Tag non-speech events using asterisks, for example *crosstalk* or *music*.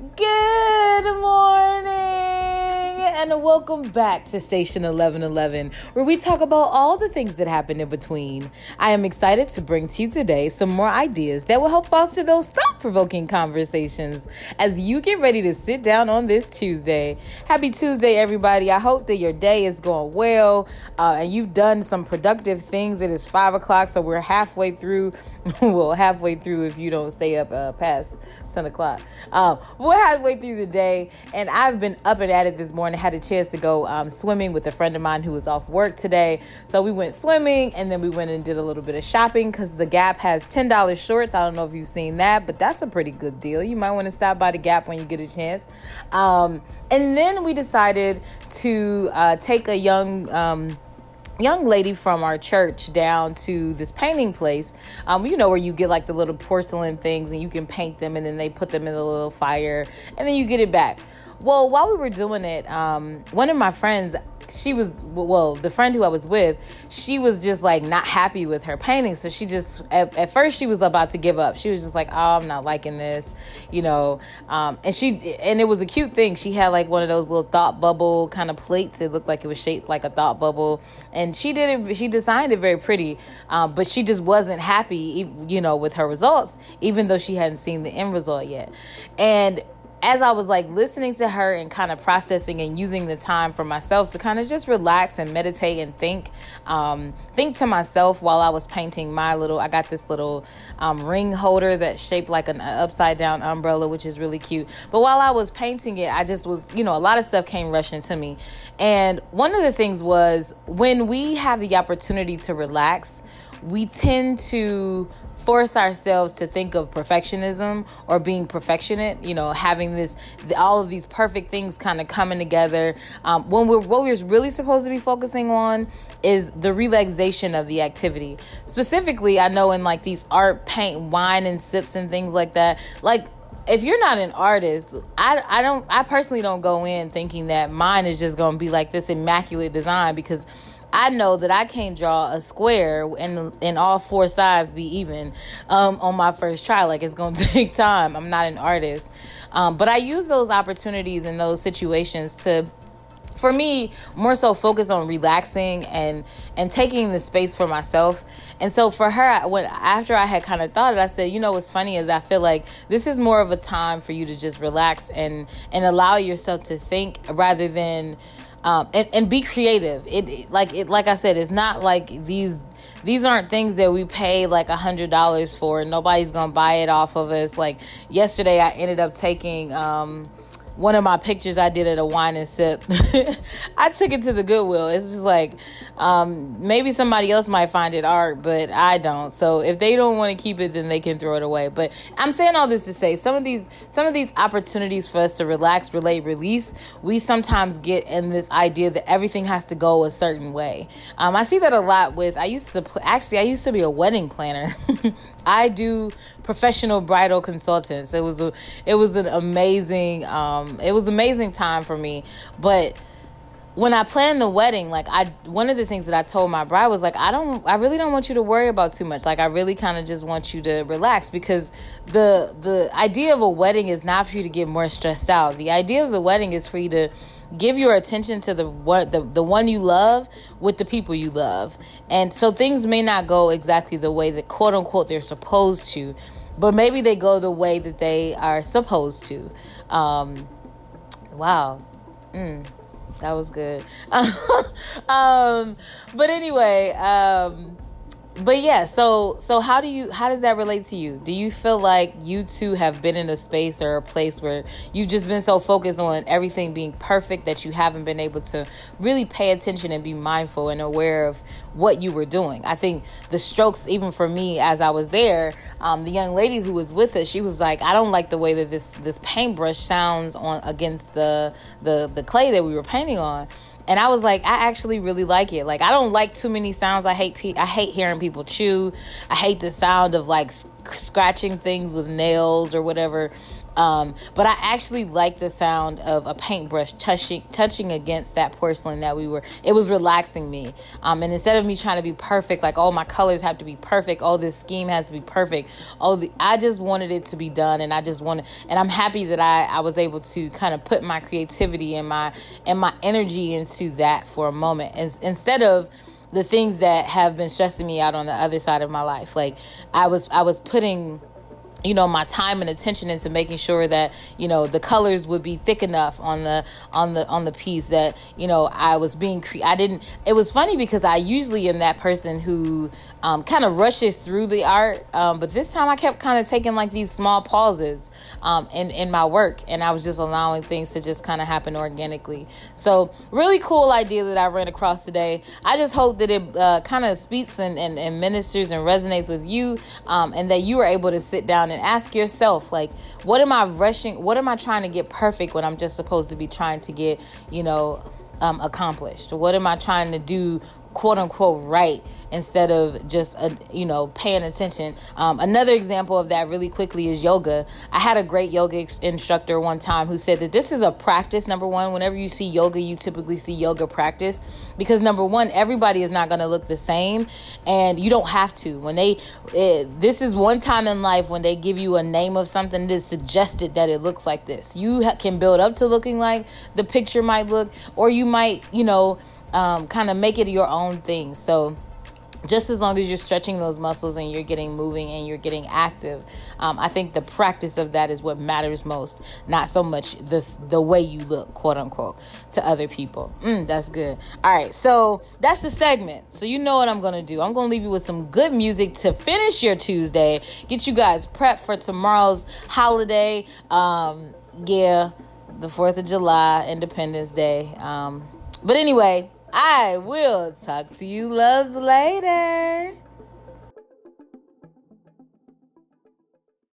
Good morning and welcome back to Station 1111, where we talk about all the things that happen in between. I am excited to bring to you today some more ideas that will help foster those thought provoking conversations as you get ready to sit down on this Tuesday. Happy Tuesday, everybody. I hope that your day is going well uh, and you've done some productive things. It is five o'clock, so we're halfway through. *laughs* well, halfway through if you don't stay up uh, past 10 o'clock. Um, we're halfway through the day, and I've been up and at it this morning. Had chance to go um, swimming with a friend of mine who was off work today. So we went swimming, and then we went and did a little bit of shopping because the Gap has $10 shorts. I don't know if you've seen that, but that's a pretty good deal. You might want to stop by the Gap when you get a chance. Um, and then we decided to uh, take a young um, young lady from our church down to this painting place um, you know where you get like the little porcelain things and you can paint them and then they put them in the little fire and then you get it back well while we were doing it um, one of my friends she was well the friend who i was with she was just like not happy with her painting. So she just at, at first she was about to give up. She was just like oh i'm not liking this you know? Um, and she and it was a cute thing. She had like one of those little thought bubble kind of plates. It looked like it was shaped like a thought bubble. And she did it she designed it very pretty um, but she just wasn't happy you know with her results even though she hadn't seen the end result yet. And as I was like listening to her and kind of processing and using the time for myself to kind of just relax and meditate and think, um, think to myself while I was painting my little, I got this little um, ring holder that's shaped like an upside down umbrella, which is really cute. But while I was painting it, I just was, you know, a lot of stuff came rushing to me. And one of the things was when we have the opportunity to relax, we tend to force ourselves to think of perfectionism or being perfectionist you know having this all of these perfect things kind of coming together. Um, when we're what we're really supposed to be focusing on is the relaxation of the activity. Specifically i know in like these art paint wine and sips and things like that like if you're not an artist, I, I don't I personally don't go in thinking that mine is just going to be like this immaculate design because I know that I can't draw a square and and all four sides be even um, on my first try. Like it's gonna *laughs* take time. I'm not an artist, um, but I use those opportunities and those situations to for me more so focus on relaxing and and taking the space for myself and so for her when after i had kind of thought it i said you know what's funny is i feel like this is more of a time for you to just relax and and allow yourself to think rather than um, and, and be creative. It like it like I said, it's not like these these aren't things that we pay like a hundred dollars for. Nobody's gonna buy it off of us. Like yesterday, I ended up taking um, one of my pictures I did at a wine and sip. *laughs* I took it to the Goodwill. It's just like um, maybe somebody else might find it art, but I don't. So if they don't want to keep it, then they can throw it away. But I'm saying all this to say some of these some of these opportunities for us to relax, relate, release, we sometimes get in this idea that everything has to go a certain way. Um, I see that a lot with. I used to actually I used to be a wedding planner. *laughs* I do professional bridal consultants. It was a it was an amazing um it was amazing time for me. But when I planned the wedding, like I one of the things that I told my bride was like I don't I really don't want you to worry about too much. Like I really kind of just want you to relax because the the idea of a wedding is not for you to get more stressed out. The idea of the wedding is for you to give your attention to the what the, the one you love with the people you love and so things may not go exactly the way that quote unquote they're supposed to but maybe they go the way that they are supposed to. Um wow. Mm, that was good. *laughs* Um but anyway um but yeah so so how do you how does that relate to you? Do you feel like you two have been in a space or a place where you've just been so focused on everything being perfect that you haven't been able to really pay attention and be mindful and aware of what you were doing? I think the strokes even for me as i was there um, the young lady who was with us she was like i don't like the way that this this paintbrush sounds on against the the the clay that we were painting on and I was like, I actually really like it. Like I don't like too many sounds. I hate pe- I hate hearing people chew. I hate the sound of like scratching things with nails or whatever. Um, but I actually like the sound of a paintbrush touching touching against that porcelain that we were. It was relaxing me. Um, and instead of me trying to be perfect, like all my colors have to be perfect, all this scheme has to be perfect. All the I just wanted it to be done, and I just wanted. And I'm happy that I I was able to kind of put my creativity and my and my energy into that for a moment, and instead of the things that have been stressing me out on the other side of my life. Like I was I was putting you know my time and attention into making sure that you know the colors would be thick enough on the on the on the piece that you know I was being cre- I didn't it was funny because I usually am that person who um, kind of rushes through the art um, but this time I kept kind of taking like these small pauses um, in in my work and I was just allowing things to just kind of happen organically. So really cool idea that I ran across today. I just hope that it uh, kind of speaks and, and, and ministers and resonates with you um, and that you were able to sit down and ask yourself like what am i rushing what am i trying to get perfect when i'm just supposed to be trying to get you know um, accomplished? What am i trying to do quote unquote right instead of just a, you know paying attention. Um, another example of that really quickly is yoga. I had a great yoga ex- instructor one time who said that this is a practice number one. Whenever you see yoga you typically see yoga practice because number one everybody is not going to look the same and you don't have to. When they it, this is one time in life when they give you a name of something that is suggested that it looks like this. You ha- can build up to looking like the picture might look or you might you know um, kind of make it your own thing. So just as long as you're stretching those muscles and you're getting moving and you're getting active um, i think the practice of that is what matters most not so much this the way you look quote unquote to other people. Mm, that's good. All right so that's the segment. So you know what i'm gonna do. I'm gonna leave you with some good music to finish your tuesday get you guys prepped for tomorrow's holiday um, yeah the fourth of july independence day um, but anyway I will talk to you loves later.